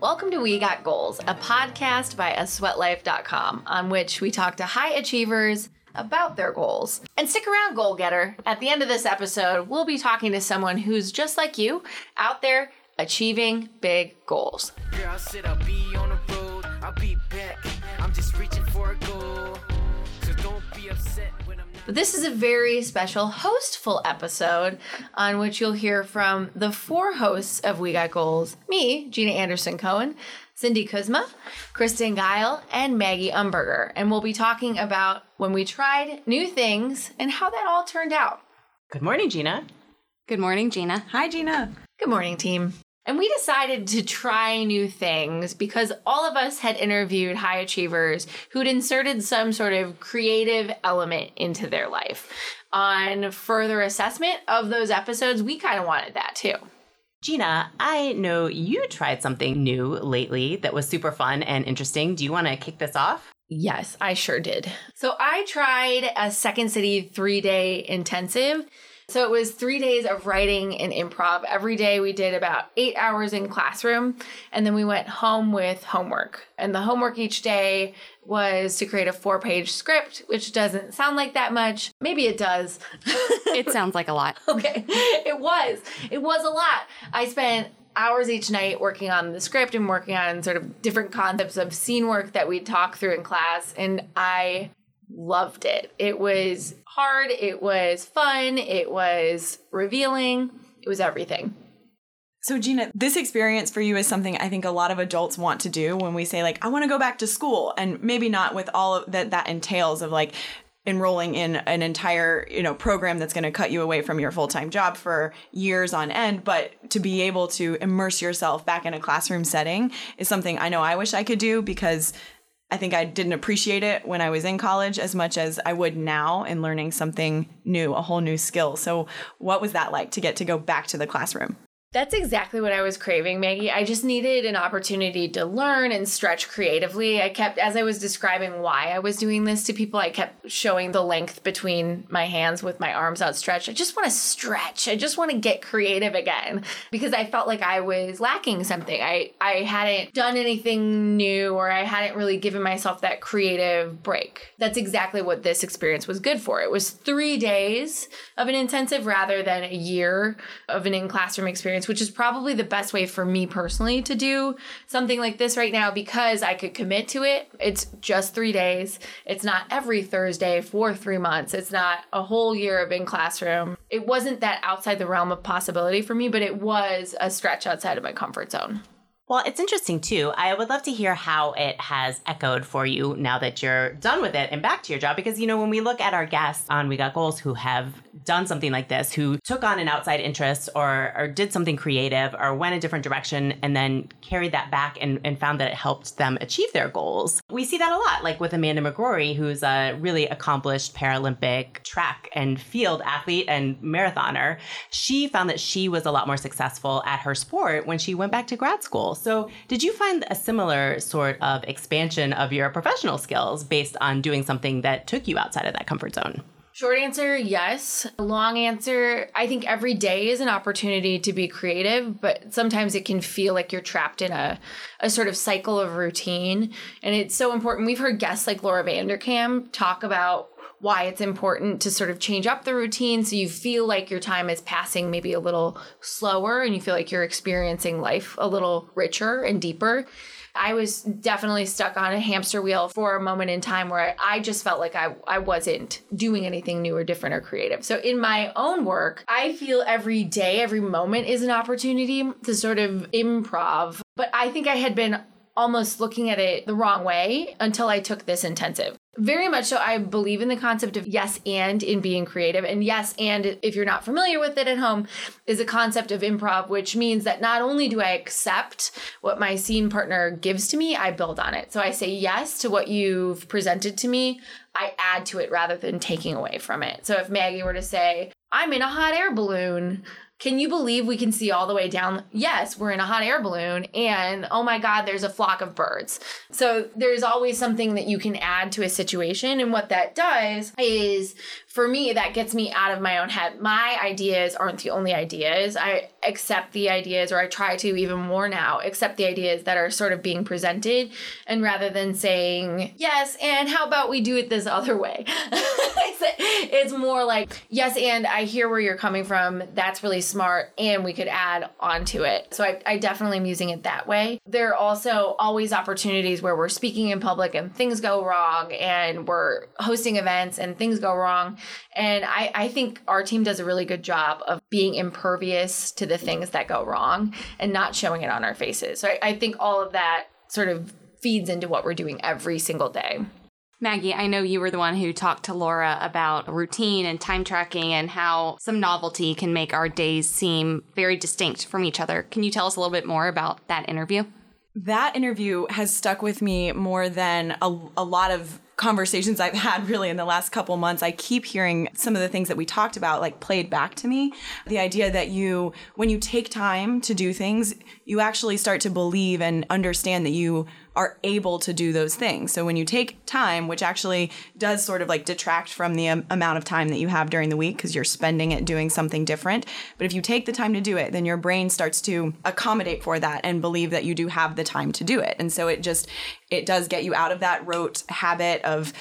Welcome to We Got Goals, a podcast by asweatlife.com on which we talk to high achievers about their goals. And stick around, goal getter. At the end of this episode, we'll be talking to someone who's just like you out there achieving big goals. Girl, But this is a very special hostful episode on which you'll hear from the four hosts of We Got Goals me, Jeana Anderson Cohen, Cindy Kuzma, Kristen Geil, and Maggie Umberger. And we'll be talking about when we tried new things and how that all turned out. Good morning, Jeana. Good morning, Jeana. Hi, Jeana. Good morning, team. And we decided to try new things because all of us had interviewed high achievers who'd inserted some sort of creative element into their life. On further assessment of those episodes, we kind of wanted that too. Jeana, I know you tried something new lately that was super fun and interesting. Do you want to kick this off? Yes, I sure did. So I tried a Second City three day intensive. So it was three days of writing and improv. Every day we did about eight hours in classroom, and then we went home with homework. And the homework each day was to create a four page script, which doesn't sound like that much. Maybe it does. It sounds like a lot. okay, it was. It was a lot. I spent hours each night working on the script and working on sort of different concepts of scene work that we'd talk through in class. And I loved it. It was hard, it was fun, it was revealing, it was everything. So, Jeana, this experience for you is something I think a lot of adults want to do when we say, like, I want to go back to school, and maybe not with all of that that entails of like enrolling in an entire you know program that's going to cut you away from your full-time job for years on end but to be able to immerse yourself back in a classroom setting is something i know i wish i could do because I think I didn't appreciate it when I was in college as much as I would now in learning something new, a whole new skill. So, what was that like to get to go back to the classroom? That's exactly what I was craving, Maggie. I just needed an opportunity to learn and stretch creatively. I kept, as I was describing why I was doing this to people, I kept showing the length between my hands with my arms outstretched. I just want to stretch. I just want to get creative again because I felt like I was lacking something. I, I hadn't done anything new or I hadn't really given myself that creative break. That's exactly what this experience was good for. It was three days of an intensive rather than a year of an in classroom experience, which is probably the best way for me personally to do something like this right now because I could commit to it. It's just three days. It's not every Thursday for three months. It's not a whole year of in classroom. It wasn't that outside the realm of possibility for me, but it was a stretch outside of my comfort zone. Well, it's interesting too. I would love to hear how it has echoed for you now that you're done with it and back to your job. Because, you know, when we look at our guests on We Got Goals who have done something like this, who took on an outside interest or, or did something creative or went a different direction and then carried that back and, and found that it helped them achieve their goals, we see that a lot. Like with Amanda McGrory, who's a really accomplished Paralympic track and field athlete and marathoner. She found that she was a lot more successful at her sport when she went back to grad school. So, did you find a similar sort of expansion of your professional skills based on doing something that took you outside of that comfort zone? Short answer, yes. Long answer, I think every day is an opportunity to be creative, but sometimes it can feel like you're trapped in a, a sort of cycle of routine. And it's so important. We've heard guests like Laura Vanderkam talk about why it's important to sort of change up the routine so you feel like your time is passing maybe a little slower and you feel like you're experiencing life a little richer and deeper. I was definitely stuck on a hamster wheel for a moment in time where I just felt like I, I wasn't doing anything new or different or creative. So in my own work, I feel every day, every moment is an opportunity to sort of improv. But I think I had been almost looking at it the wrong way until I took this intensive. Very much so, I believe in the concept of yes and in being creative. And yes and, if you're not familiar with it at home, is a concept of improv, which means that not only do I accept what my scene partner gives to me, I build on it. So I say yes to what you've presented to me, I add to it rather than taking away from it. So if Maggie were to say, I'm in a hot air balloon, can you believe we can see all the way down? Yes, we're in a hot air balloon, and oh my God, there's a flock of birds. So there's always something that you can add to a situation. And what that does is, for me, that gets me out of my own head. My ideas aren't the only ideas. I accept the ideas, or I try to even more now, accept the ideas that are sort of being presented. And rather than saying, yes, and how about we do it this other way? it's more like, yes, and I hear where you're coming from. That's really smart. And we could add onto it. So I, I definitely am using it that way. There are also always opportunities where we're speaking in public and things go wrong, and we're hosting events and things go wrong. And I, I think our team does a really good job of being impervious to the things that go wrong and not showing it on our faces. So I, I think all of that sort of feeds into what we're doing every single day. Maggie, I know you were the one who talked to Laura about routine and time tracking and how some novelty can make our days seem very distinct from each other. Can you tell us a little bit more about that interview? That interview has stuck with me more than a, a lot of conversations I've had really in the last couple months, I keep hearing some of the things that we talked about like played back to me. The idea that you, when you take time to do things, you actually start to believe and understand that you are able to do those things. So when you take time, which actually does sort of like detract from the um, amount of time that you have during the week because you're spending it doing something different. But if you take the time to do it, then your brain starts to accommodate for that and believe that you do have the time to do it. And so it just it does get you out of that rote habit of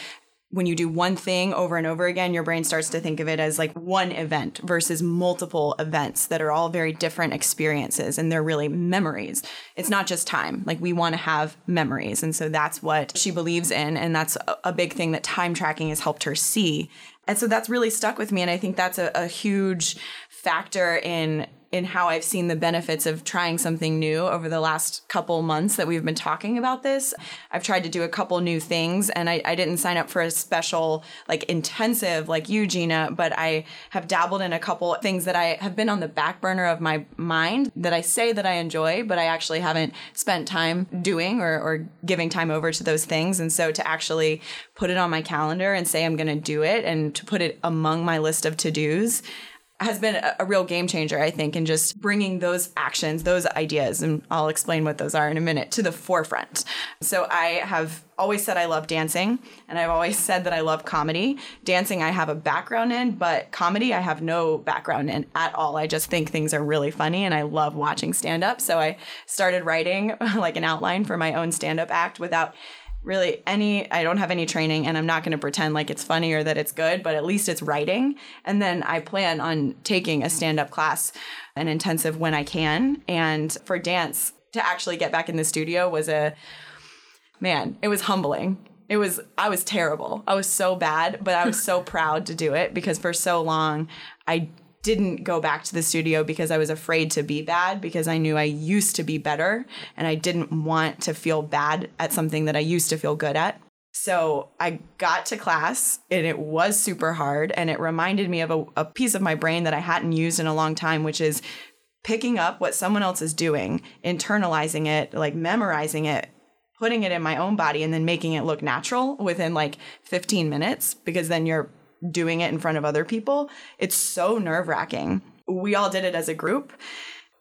when you do one thing over and over again, your brain starts to think of it as like one event versus multiple events that are all very different experiences and they're really memories. It's not just time. Like we want to have memories. And so that's what she believes in. And that's a big thing that time tracking has helped her see. And so that's really stuck with me. And I think that's a, a huge factor in in how I've seen the benefits of trying something new over the last couple months that we've been talking about this. I've tried to do a couple new things and I, I didn't sign up for a special, like intensive like you, Jeana, but I have dabbled in a couple things that I have been on the back burner of my mind that I say that I enjoy, but I actually haven't spent time doing or, or giving time over to those things. And so to actually put it on my calendar and say I'm going to do it and to put it among my list of to dos has been a, real game changer, I think, in just bringing those actions, those ideas, and I'll explain what those are in a minute, to the forefront. So I have always said I love dancing, and I've always said that I love comedy. Dancing, I have a background in, but comedy, I have no background in at all. I just think things are really funny, and I love watching stand up. So I started writing like an outline for my own stand up act without really any I don't have any training and I'm not going to pretend like it's funny or that it's good, but at least it's writing. And then I plan on taking a stand-up class, an intensive when I can. And for dance to actually get back in the studio was a man, it was humbling. It was I was terrible. I was so bad, but I was so proud to do it because for so long I didn't go back to the studio because I was afraid to be bad because I knew I used to be better and I didn't want to feel bad at something that I used to feel good at. So I got to class and it was super hard and it reminded me of a, a piece of my brain that I hadn't used in a long time, which is picking up what someone else is doing, internalizing it, like memorizing it, putting it in my own body and then making it look natural within like 15 minutes because then you're doing it in front of other people, it's so nerve wracking. We all did it as a group.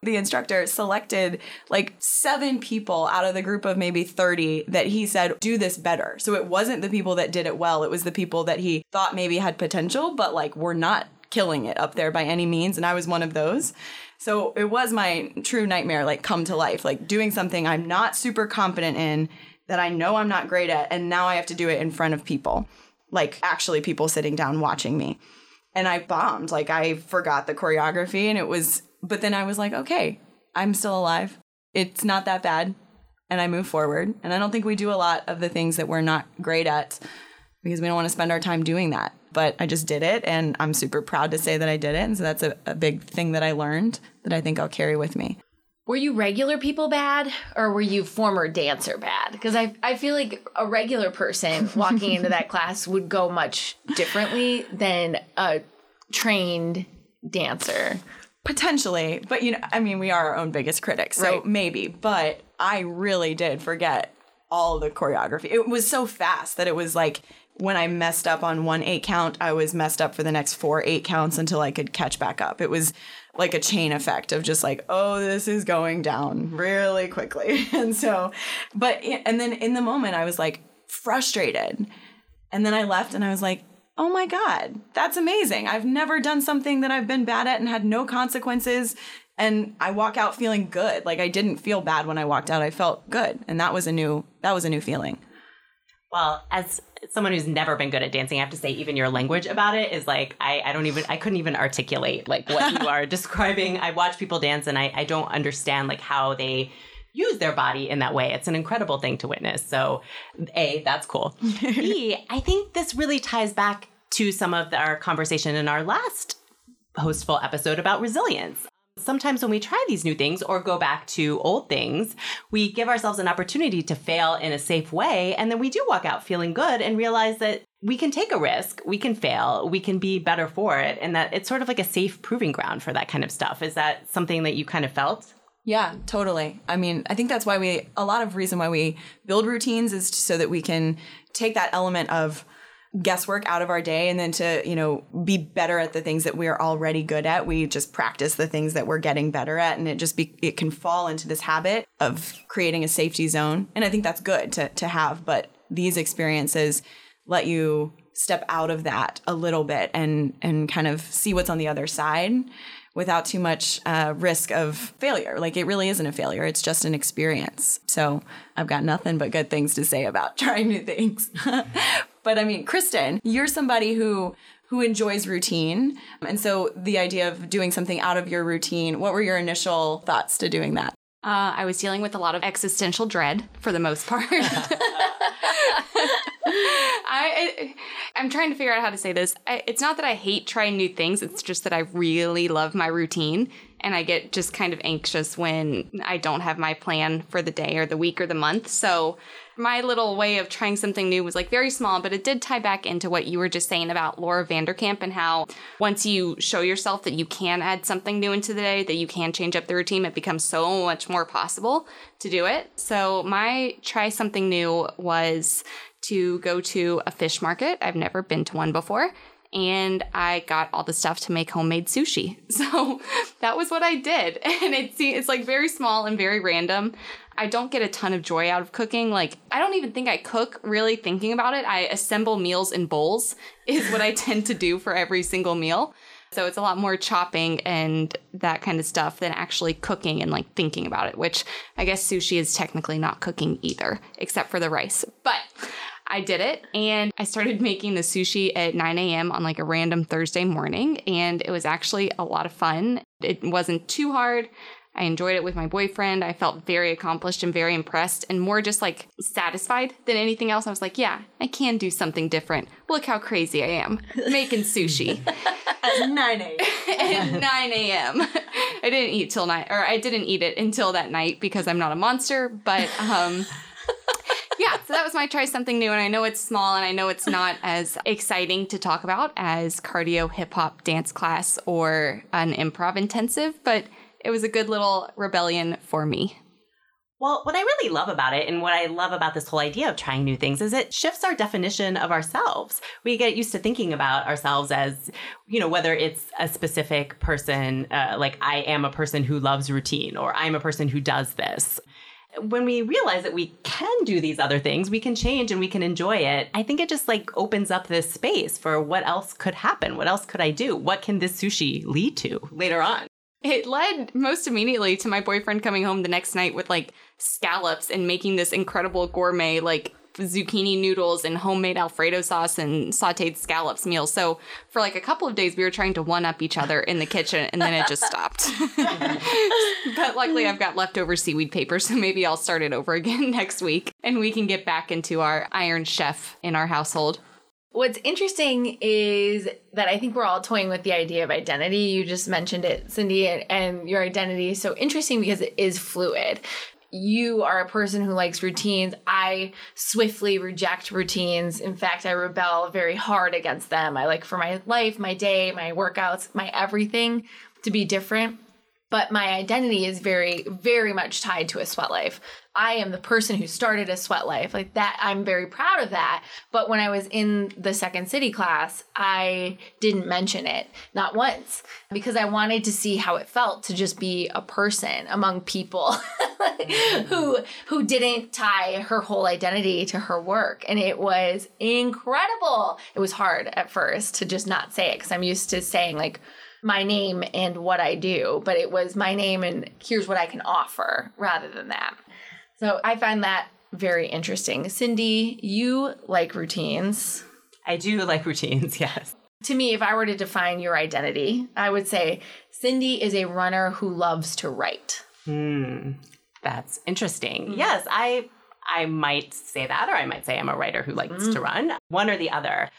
The instructor selected like seven people out of the group of maybe 30 that he said, do this better. So it wasn't the people that did it well, it was the people that he thought maybe had potential, but like were not killing it up there by any means. And I was one of those. So it was my true nightmare, like come to life, like doing something I'm not super confident in that I know I'm not great at. And now I have to do it in front of people like actually people sitting down watching me. And I bombed. Like I forgot the choreography and it was, but then I was like, okay, I'm still alive. It's not that bad. And I move forward. And I don't think we do a lot of the things that we're not great at because we don't want to spend our time doing that. But I just did it and I'm super proud to say that I did it. And so that's a, a big thing that I learned that I think I'll carry with me. Were you regular people bad or were you former dancer bad? Because I, I feel like a regular person walking into that class would go much differently than a trained dancer. Potentially, but you know, I mean, we are our own biggest critics, so Right. maybe. But I really did forget all the choreography. It was so fast that it was like when I messed up on one eight count, I was messed up for the next four eight counts until I could catch back up. It was like a chain effect of just like, oh, this is going down really quickly. And so, but, and then in the moment, I was like frustrated. And then I left and I was like, oh my God, that's amazing. I've never done something that I've been bad at and had no consequences. And I walk out feeling good. Like I didn't feel bad when I walked out. I felt good. And that was a new, that was a new feeling. Well, as someone who's never been good at dancing, I have to say even your language about it is like I, I don't even I couldn't even articulate like what you are describing. I watch people dance and I, I don't understand like how they use their body in that way. It's an incredible thing to witness. So A, that's cool. B, I think this really ties back to some of our conversation in our last hostful episode about resilience sometimes when we try these new things or go back to old things, we give ourselves an opportunity to fail in a safe way. And then we do walk out feeling good and realize that we can take a risk, we can fail, we can be better for it. And that it's sort of like a safe proving ground for that kind of stuff. Is that something that you kind of felt? Yeah, totally. I mean, I think that's why we, a lot of reason why we build routines is so that we can take that element of, guesswork out of our day and then to you know be better at the things that we're already good at we just practice the things that we're getting better at and it just be it can fall into this habit of creating a safety zone and i think that's good to to have but these experiences let you step out of that a little bit and and kind of see what's on the other side without too much uh, risk of failure. Like it really isn't a failure, it's just an experience. So I've got nothing but good things to say about trying new things. But I mean, Kristen, you're somebody who who enjoys routine. And so the idea of doing something out of your routine, what were your initial thoughts to doing that? Uh, I was dealing with a lot of existential dread for the most part. I, I am trying to figure out how to say this. I, it's not that I hate trying new things. It's just that I really love my routine, and I get just kind of anxious when I don't have my plan for the day or the week or the month. So my little way of trying something new was like very small, but it did tie back into what you were just saying about Laura Vanderkam and how once you show yourself that you can add something new into the day, that you can change up the routine, it becomes so much more possible to do it. So my try something new was to go to a fish market. I've never been to one before. And I got all the stuff to make homemade sushi. So that was what I did. And it's, it's like very small and very random. I don't get a ton of joy out of cooking. Like, I don't even think I cook really thinking about it. I assemble meals in bowls, is what I tend to do for every single meal. So it's a lot more chopping and that kind of stuff than actually cooking and like thinking about it, which I guess sushi is technically not cooking either, except for the rice. But I did it and I started making the sushi at 9 a.m. on like a random Thursday morning. And it was actually a lot of fun. It wasn't too hard. I enjoyed it with my boyfriend. I felt very accomplished and very impressed and more just like satisfied than anything else. I was like, yeah, I can do something different. Look how crazy I am making sushi. At 9 a.m. At 9 a.m. I didn't eat till night, or I didn't eat it until that night because I'm not a monster, but um, yeah, so that was my try something new. And I know it's small and I know it's not as exciting to talk about as cardio hip hop dance class or an improv intensive, but it was a good little rebellion for me. Well, what I really love about it and what I love about this whole idea of trying new things is it shifts our definition of ourselves. We get used to thinking about ourselves as, you know, whether it's a specific person, uh, like I am a person who loves routine or I'm a person who does this when we realize that we can do these other things, we can change and we can enjoy it. I think it just like opens up this space for what else could happen. What else could I do? What can this sushi lead to later on? It led most immediately to my boyfriend coming home the next night with like scallops and making this incredible gourmet like zucchini noodles and homemade Alfredo sauce and sauteed scallops meal. So for like a couple of days, we were trying to one up each other in the kitchen, and then it just stopped. but luckily, I've got leftover seaweed paper, so maybe I'll start it over again next week, and we can get back into our Iron Chef in our household. What's interesting is that I think we're all toying with the idea of identity. You just mentioned it, Cindy, and, and, your identity is so interesting because it is fluid you are a person who likes routines. I swiftly reject routines. In fact, I rebel very hard against them. I like for my life, my day, my workouts, my everything to be different. but my identity is very, very much tied to a sweat life. I am the person who started a sweat life. Like that, I'm very proud of that. But when I was in the second city class, I didn't mention it, not once, because I wanted to see how it felt to just be a person among people who who didn't tie her whole identity to her work. And it was incredible. It was hard at first to just not say it because I'm used to saying like my name and what I do, but it was my name and here's what I can offer rather than that. So I find that very interesting. Cindy, you like routines. I do like routines, yes. To me, if I were to define your identity, I would say Cindy is a runner who loves to write. Hmm. That's interesting. Yes, I I might say that, or I might say I'm a writer who likes to run. One or the other.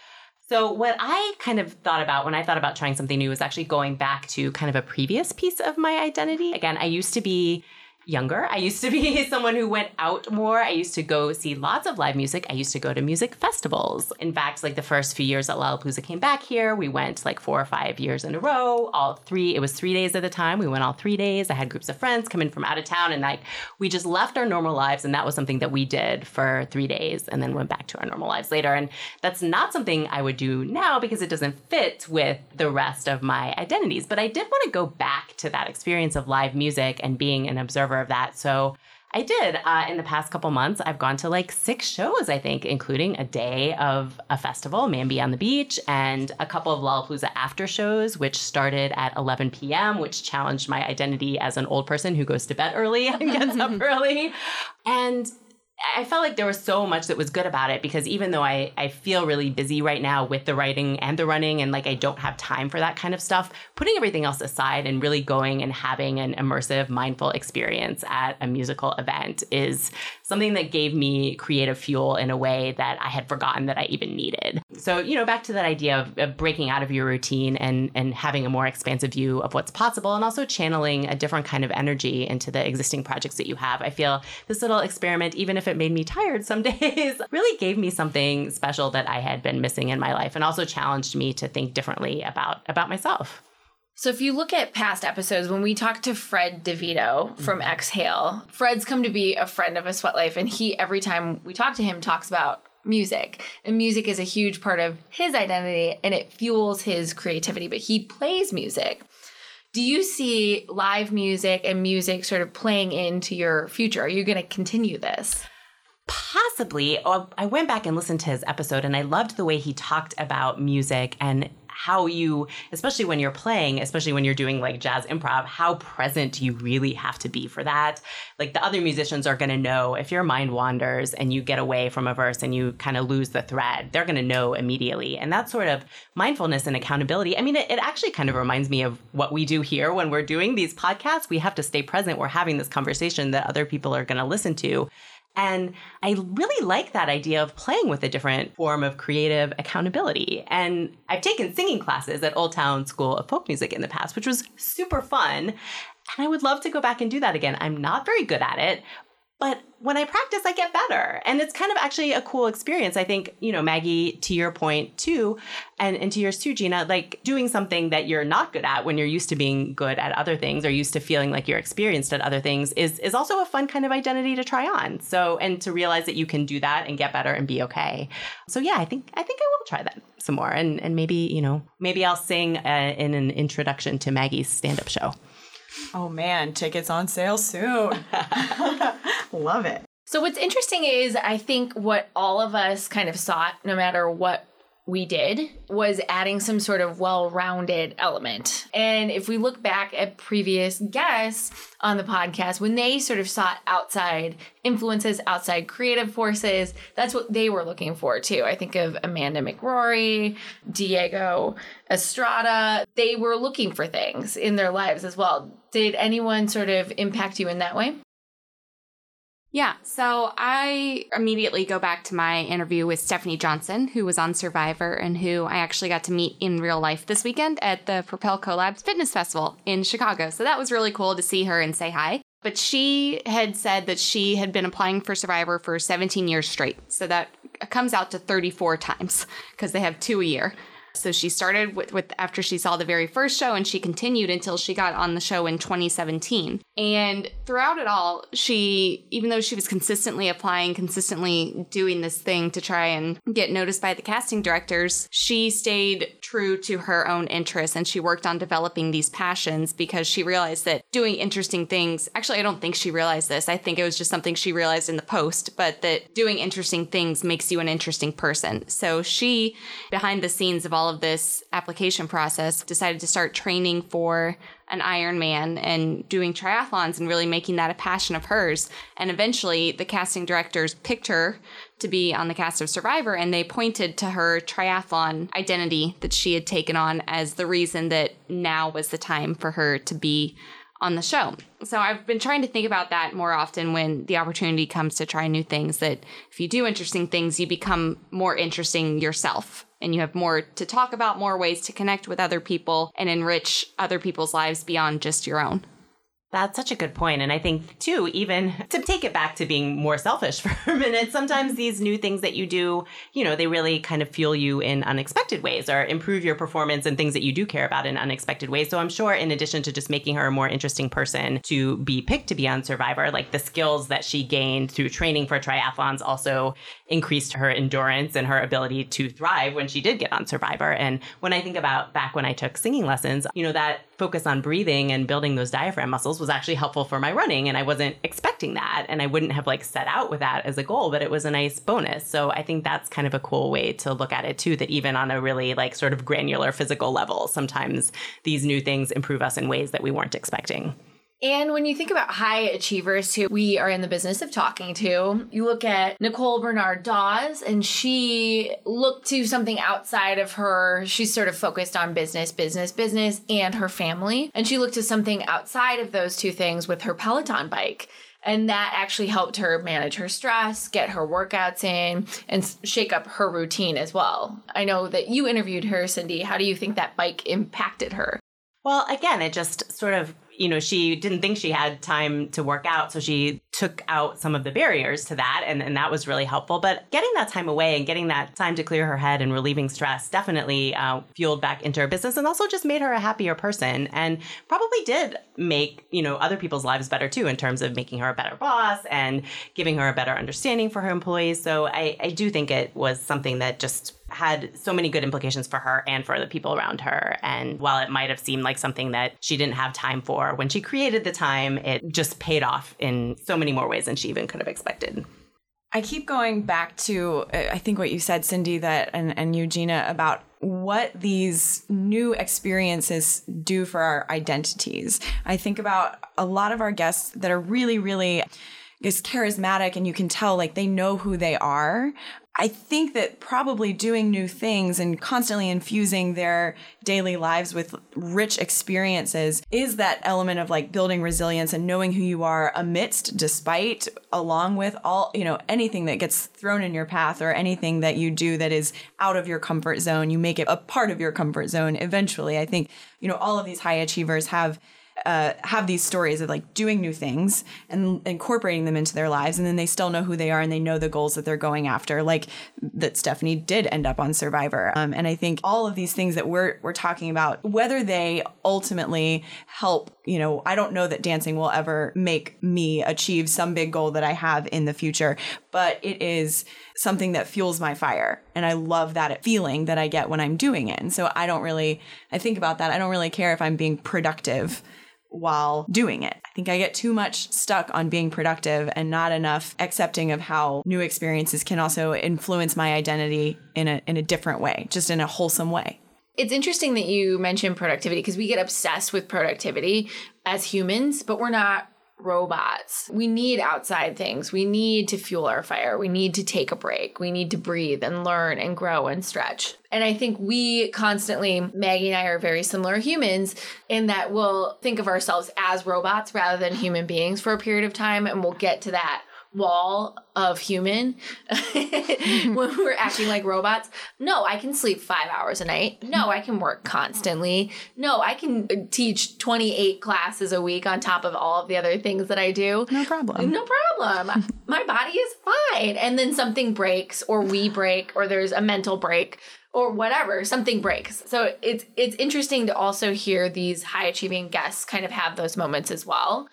So, what I kind of thought about when I thought about trying something new was actually going back to kind of a previous piece of my identity. Again, I used to be younger. I used to be someone who went out more. I used to go see lots of live music. I used to go to music festivals. In fact, like the first few years that Lollapalooza came back here, we went like four or five years in a row. All three, it was three days at a time. We went all three days. I had groups of friends come in from out of town and like we just left our normal lives. And that was something that we did for three days and then went back to our normal lives later. And that's not something I would do now because it doesn't fit with the rest of my identities. But I did want to go back to that experience of live music and being an observer of that. So I did. Uh, in the past couple months, I've gone to like six shows, I think, including a day of a festival, Mamby on the Beach, and a couple of Lollapalooza after shows, which started at 11 p.m., which challenged my identity as an old person who goes to bed early and gets up early. And I felt like there was so much that was good about it because even though I, I feel really busy right now with the writing and the running and like I don't have time for that kind of stuff, putting everything else aside and really going and having an immersive, mindful experience at a musical event is something that gave me creative fuel in a way that I had forgotten that I even needed. So, you know, back to that idea of, of breaking out of your routine and, and having a more expansive view of what's possible and also channeling a different kind of energy into the existing projects that you have. I feel this little experiment, even if it made me tired some days, really gave me something special that I had been missing in my life and also challenged me to think differently about about myself. So if you look at past episodes, when we talked to Fred DeVito from mm-hmm. Exhale, Fred's come to be a friend of a sweat life, and he every time we talk to him talks about music. And music is a huge part of his identity and it fuels his creativity, but he plays music. Do you see live music and music sort of playing into your future? Are you going to continue this? Possibly. Oh, I went back and listened to his episode and I loved the way he talked about music and how you, especially when you're playing, especially when you're doing like jazz improv, how present you really have to be for that. Like the other musicians are going to know if your mind wanders and you get away from a verse and you kind of lose the thread, they're going to know immediately. And that sort of mindfulness and accountability. I mean, it, it actually kind of reminds me of what we do here when we're doing these podcasts. We have to stay present. We're having this conversation that other people are going to listen to. And I really like that idea of playing with a different form of creative accountability. And I've taken singing classes at Old Town School of Folk Music in the past, which was super fun. And I would love to go back and do that again. I'm not very good at it, but when I practice, I get better. And it's kind of actually a cool experience. I think, you know, Maggie, to your point too, and, and to yours too, Jeana, like doing something that you're not good at when you're used to being good at other things or used to feeling like you're experienced at other things is, is also a fun kind of identity to try on. So, and to realize that you can do that and get better and be okay. So yeah, I think, I think I will try that some more. And, and maybe, you know, maybe I'll sing uh, in an introduction to Maggie's stand-up show. Oh man, tickets on sale soon. Love it. So what's interesting is I think what all of us kind of sought, no matter what we did, was adding some sort of well-rounded element. And if we look back at previous guests on the podcast, when they sort of sought outside influences, outside creative forces, that's what they were looking for too. I think of Amanda McGrory, Diego Estrada. They were looking for things in their lives as well. Did anyone sort of impact you in that way? Yeah, so I immediately go back to my interview with Stephanie Johnson, who was on Survivor and who I actually got to meet in real life this weekend at the Propel Collabs Fitness Festival in Chicago. So that was really cool to see her and say hi. But she had said that she had been applying for Survivor for 17 years straight. So that comes out to 34 times because they have two a year. So she started with, with after she saw the very first show and she continued until she got on the show in 2017. And throughout it all, she, even though she was consistently applying, consistently doing this thing to try and get noticed by the casting directors, she stayed true to her own interests and she worked on developing these passions because she realized that doing interesting things, actually, I don't think she realized this. I think it was just something she realized in the post, but that doing interesting things makes you an interesting person. So she, behind the scenes of all of this application process, decided to start training for an Ironman and doing triathlons and really making that a passion of hers. And eventually, the casting directors picked her to be on the cast of Survivor, and they pointed to her triathlon identity that she had taken on as the reason that now was the time for her to be on the show. So I've been trying to think about that more often when the opportunity comes to try new things that if you do interesting things, you become more interesting yourself and you have more to talk about, more ways to connect with other people and enrich other people's lives beyond just your own. That's such a good point. And I think, too, even to take it back to being more selfish for a minute, sometimes these new things that you do, you know, they really kind of fuel you in unexpected ways or improve your performance and things that you do care about in unexpected ways. So I'm sure, in addition to just making her a more interesting person to be picked to be on Survivor, like the skills that she gained through training for triathlons also increased her endurance and her ability to thrive when she did get on Survivor. And when I think about back when I took singing lessons, you know, that focus on breathing and building those diaphragm muscles was actually helpful for my running and I wasn't expecting that and I wouldn't have like set out with that as a goal but it was a nice bonus. So I think that's kind of a cool way to look at it too that even on a really like sort of granular physical level sometimes these new things improve us in ways that we weren't expecting And when you think about high achievers who we are in the business of talking to, you look at Nicole Bernard Dawes, and she looked to something outside of her. She's sort of focused on business, business, business, and her family. And she looked to something outside of those two things with her Peloton bike. And that actually helped her manage her stress, get her workouts in, and shake up her routine as well. I know that you interviewed her, Cindy. How do you think that bike impacted her? Well, again, it just sort of, you know, she didn't think she had time to work out. So she took out some of the barriers to that. And, and that was really helpful. But getting that time away and getting that time to clear her head and relieving stress definitely uh, fueled back into her business and also just made her a happier person and probably did make, you know, other people's lives better too in terms of making her a better boss and giving her a better understanding for her employees. So I, I do think it was something that just had so many good implications for her and for the people around her. And while it might have seemed like something that she didn't have time for, when she created the time, it just paid off in so many more ways than she even could have expected. I keep going back to uh, I think what you said, Cindy, that and, and Eugenia about what these new experiences do for our identities. I think about a lot of our guests that are really, really is charismatic and you can tell like they know who they are. I think that probably doing new things and constantly infusing their daily lives with rich experiences is that element of like building resilience and knowing who you are amidst, despite, along with all, you know, anything that gets thrown in your path or anything that you do that is out of your comfort zone. You make it a part of your comfort zone eventually. I think, you know, all of these high achievers have uh, have these stories of like doing new things and incorporating them into their lives and then they still know who they are and they know the goals that they're going after like that stephanie did end up on survivor. Um, and i think all of these things that we're we're talking about whether they ultimately help you know i don't know that dancing will ever make me achieve some big goal that i have in the future but it is something that fuels my fire and i love that feeling that i get when i'm doing it. And so i don't really i think about that. I don't really care if i'm being productive while doing it. I think I get too much stuck on being productive and not enough accepting of how new experiences can also influence my identity in a in a different way, just in a wholesome way. It's interesting that you mentioned productivity because we get obsessed with productivity as humans, but we're not robots. We need outside things. We need to fuel our fire. We need to take a break. We need to breathe and learn and grow and stretch. And I think we constantly, Maggie and I are very similar humans in that we'll think of ourselves as robots rather than human beings for a period of time. And we'll get to that wall of human when we're acting like robots. No, I can sleep five hours a night. No, I can work constantly. No, I can uh, teach 28 classes a week on top of all of the other things that I do. No problem. No problem. My body is fine. And then something breaks, or we break, or there's a mental break, or whatever, something breaks. So it's it's interesting to also hear these high achieving guests kind of have those moments as well.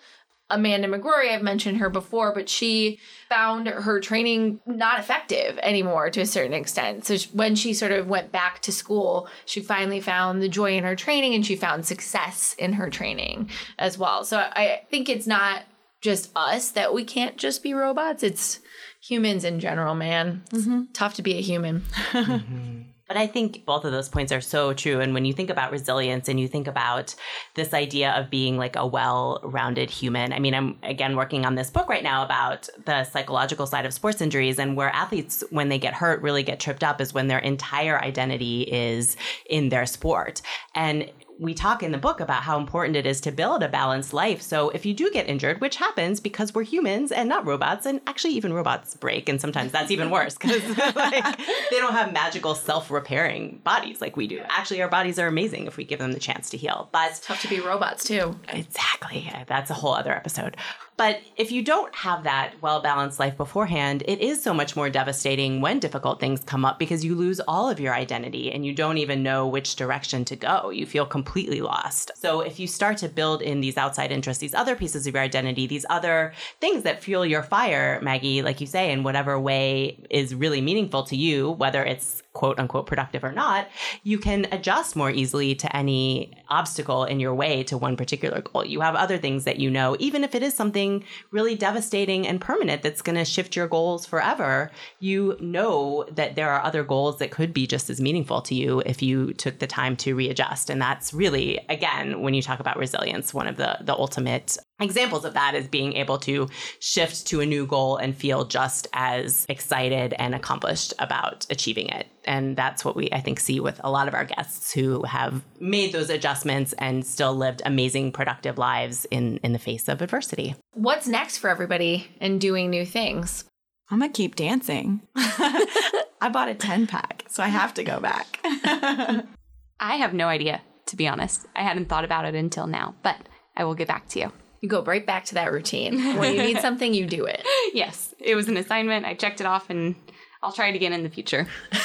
Amanda McGrory, I've mentioned her before, but she found her training not effective anymore to a certain extent. So when she sort of went back to school, she finally found the joy in her training and she found success in her training as well. So I think it's not just us that we can't just be robots. It's humans in general, man. It's mm-hmm. tough to be a human. Mm-hmm. But I think both of those points are so true. And when you think about resilience and you think about this idea of being like a well rounded human, I mean, I'm again working on this book right now about the psychological side of sports injuries and where athletes, when they get hurt, really get tripped up is when their entire identity is in their sport. And we talk in the book about how important it is to build a balanced life. So if you do get injured, which happens because we're humans and not robots, and actually even robots break, and sometimes that's even worse because like, they don't have magical self-repairing bodies like we do. Actually, our bodies are amazing if we give them the chance to heal. But it's Tough to be robots too. Exactly. That's a whole other episode. But if you don't have that well balanced life beforehand, it is so much more devastating when difficult things come up because you lose all of your identity and you don't even know which direction to go. You feel completely lost. So if you start to build in these outside interests, these other pieces of your identity, these other things that fuel your fire, Maggie, like you say, in whatever way is really meaningful to you, whether it's quote unquote productive or not, you can adjust more easily to any obstacle in your way to one particular goal. You have other things that you know, even if it is something really devastating and permanent that's going to shift your goals forever, you know that there are other goals that could be just as meaningful to you if you took the time to readjust. And that's really, again, when you talk about resilience, one of the, the ultimate examples of that is being able to shift to a new goal and feel just as excited and accomplished about achieving it and that's what we i think see with a lot of our guests who have made those adjustments and still lived amazing productive lives in in the face of adversity What's next for everybody in doing new things? I'm gonna keep dancing. I bought a 10 pack, so I have to go back. I have no idea, to be honest. I hadn't thought about it until now, but I will get back to you. You go right back to that routine. When you need something, you do it. Yes, it was an assignment. I checked it off and I'll try it again in the future.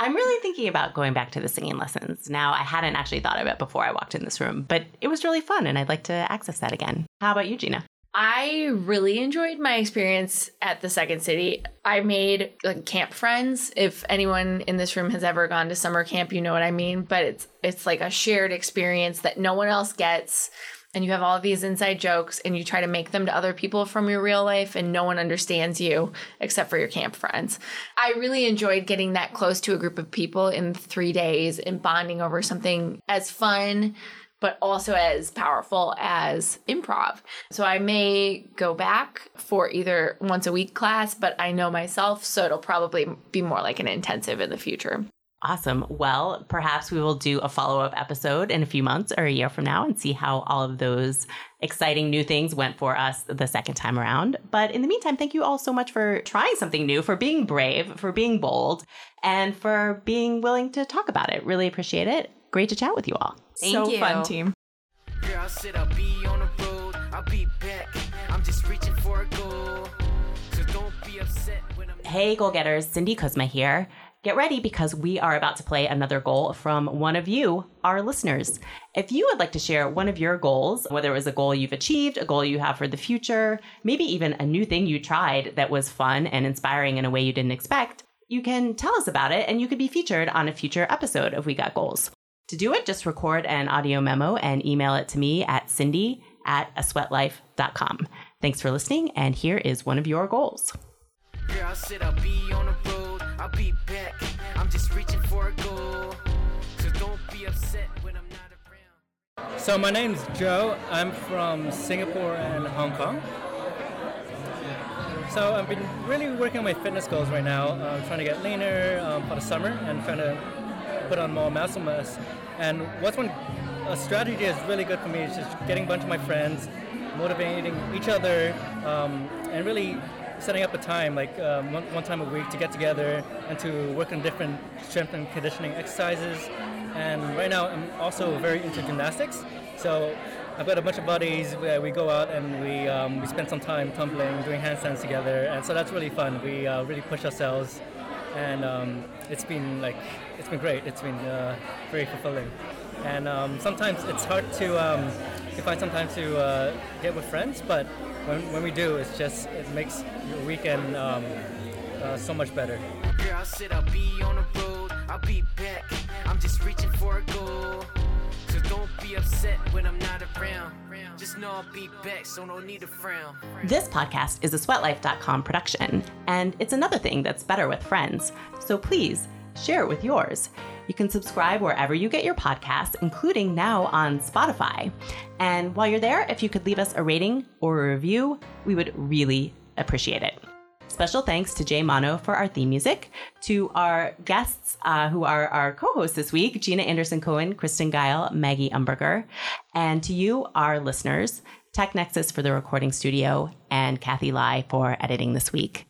i'm really thinking about going back to the singing lessons now i hadn't actually thought of it before i walked in this room but it was really fun and i'd like to access that again how about you jeana I really enjoyed my experience at the Second City. I made like camp friends. If anyone in this room has ever gone to summer camp, you know what I mean. But it's it's like a shared experience that no one else gets. And you have all these inside jokes and you try to make them to other people from your real life and no one understands you except for your camp friends. I really enjoyed getting that close to a group of people in 3 days and bonding over something as fun but also as powerful as improv. So I may go back for either once a week class, but I know myself, so it'll probably be more like an intensive in the future. Awesome. Well, perhaps we will do a follow up episode in a few months or a year from now and see how all of those exciting new things went for us the second time around. But in the meantime, thank you all so much for trying something new, for being brave, for being bold, and for being willing to talk about it. Really appreciate it. Great to chat with you all. Thank so you. fun, team. Girl, I said I'll be on the road. I'll be back. I'm just reaching for a goal. So don't be upset when I'm Hey, goal getters, Cindy Kuzma here. Get ready because we are about to play another goal from one of you, our listeners. If you would like to share one of your goals, whether it was a goal you've achieved, a goal you have for the future, maybe even a new thing you tried that was fun and inspiring in a way you didn't expect, you can tell us about it and you could be featured on a future episode of We Got Goals. To do it, just record an audio memo and email it to me at cindy at a sweatlife.com. Thanks for listening, and here is one of your goals. I'll be back. I'm just reaching for a goal. So don't be upset when I'm not around. So my name's Joe. I'm from Singapore and Hong Kong. So I've been really working on my fitness goals right now. I'm trying to get leaner um, for the summer and trying to put on more muscle mass. And what's one a strategy that's really good for me is just getting a bunch of my friends, motivating each other, um, and really setting up a time, like um, one, one time a week, to get together and to work on different strength and conditioning exercises. And right now, I'm also very into gymnastics. So I've got a bunch of buddies where we go out and we um, we spend some time tumbling, doing handstands together, and so that's really fun. We uh, really push ourselves and um, it's been like it's been great. It's been uh, very fulfilling, and um, sometimes it's hard to um, find some time to uh, get with friends, but when, when we do, it's just it makes your weekend um, uh, so much better. Girl, I said I'll be on the road, I'll be back. I'm just reaching for a goal. So don't be upset when I'm not around. Just know I'll be back, so no need to frown. This podcast is a sweatlife.com production, and it's another thing that's better with friends. So please share it with yours. You can subscribe wherever you get your podcasts, including now on Spotify. And while you're there, if you could leave us a rating or a review, we would really appreciate it. Special thanks to Jay Mono for our theme music, to our guests uh, who are our co hosts this week Jeana Anderson Cohen, Kristen Geil, Maggie Umberger, and to you, our listeners, Tech Nexus for the recording studio, and Kathy Lai for editing this week.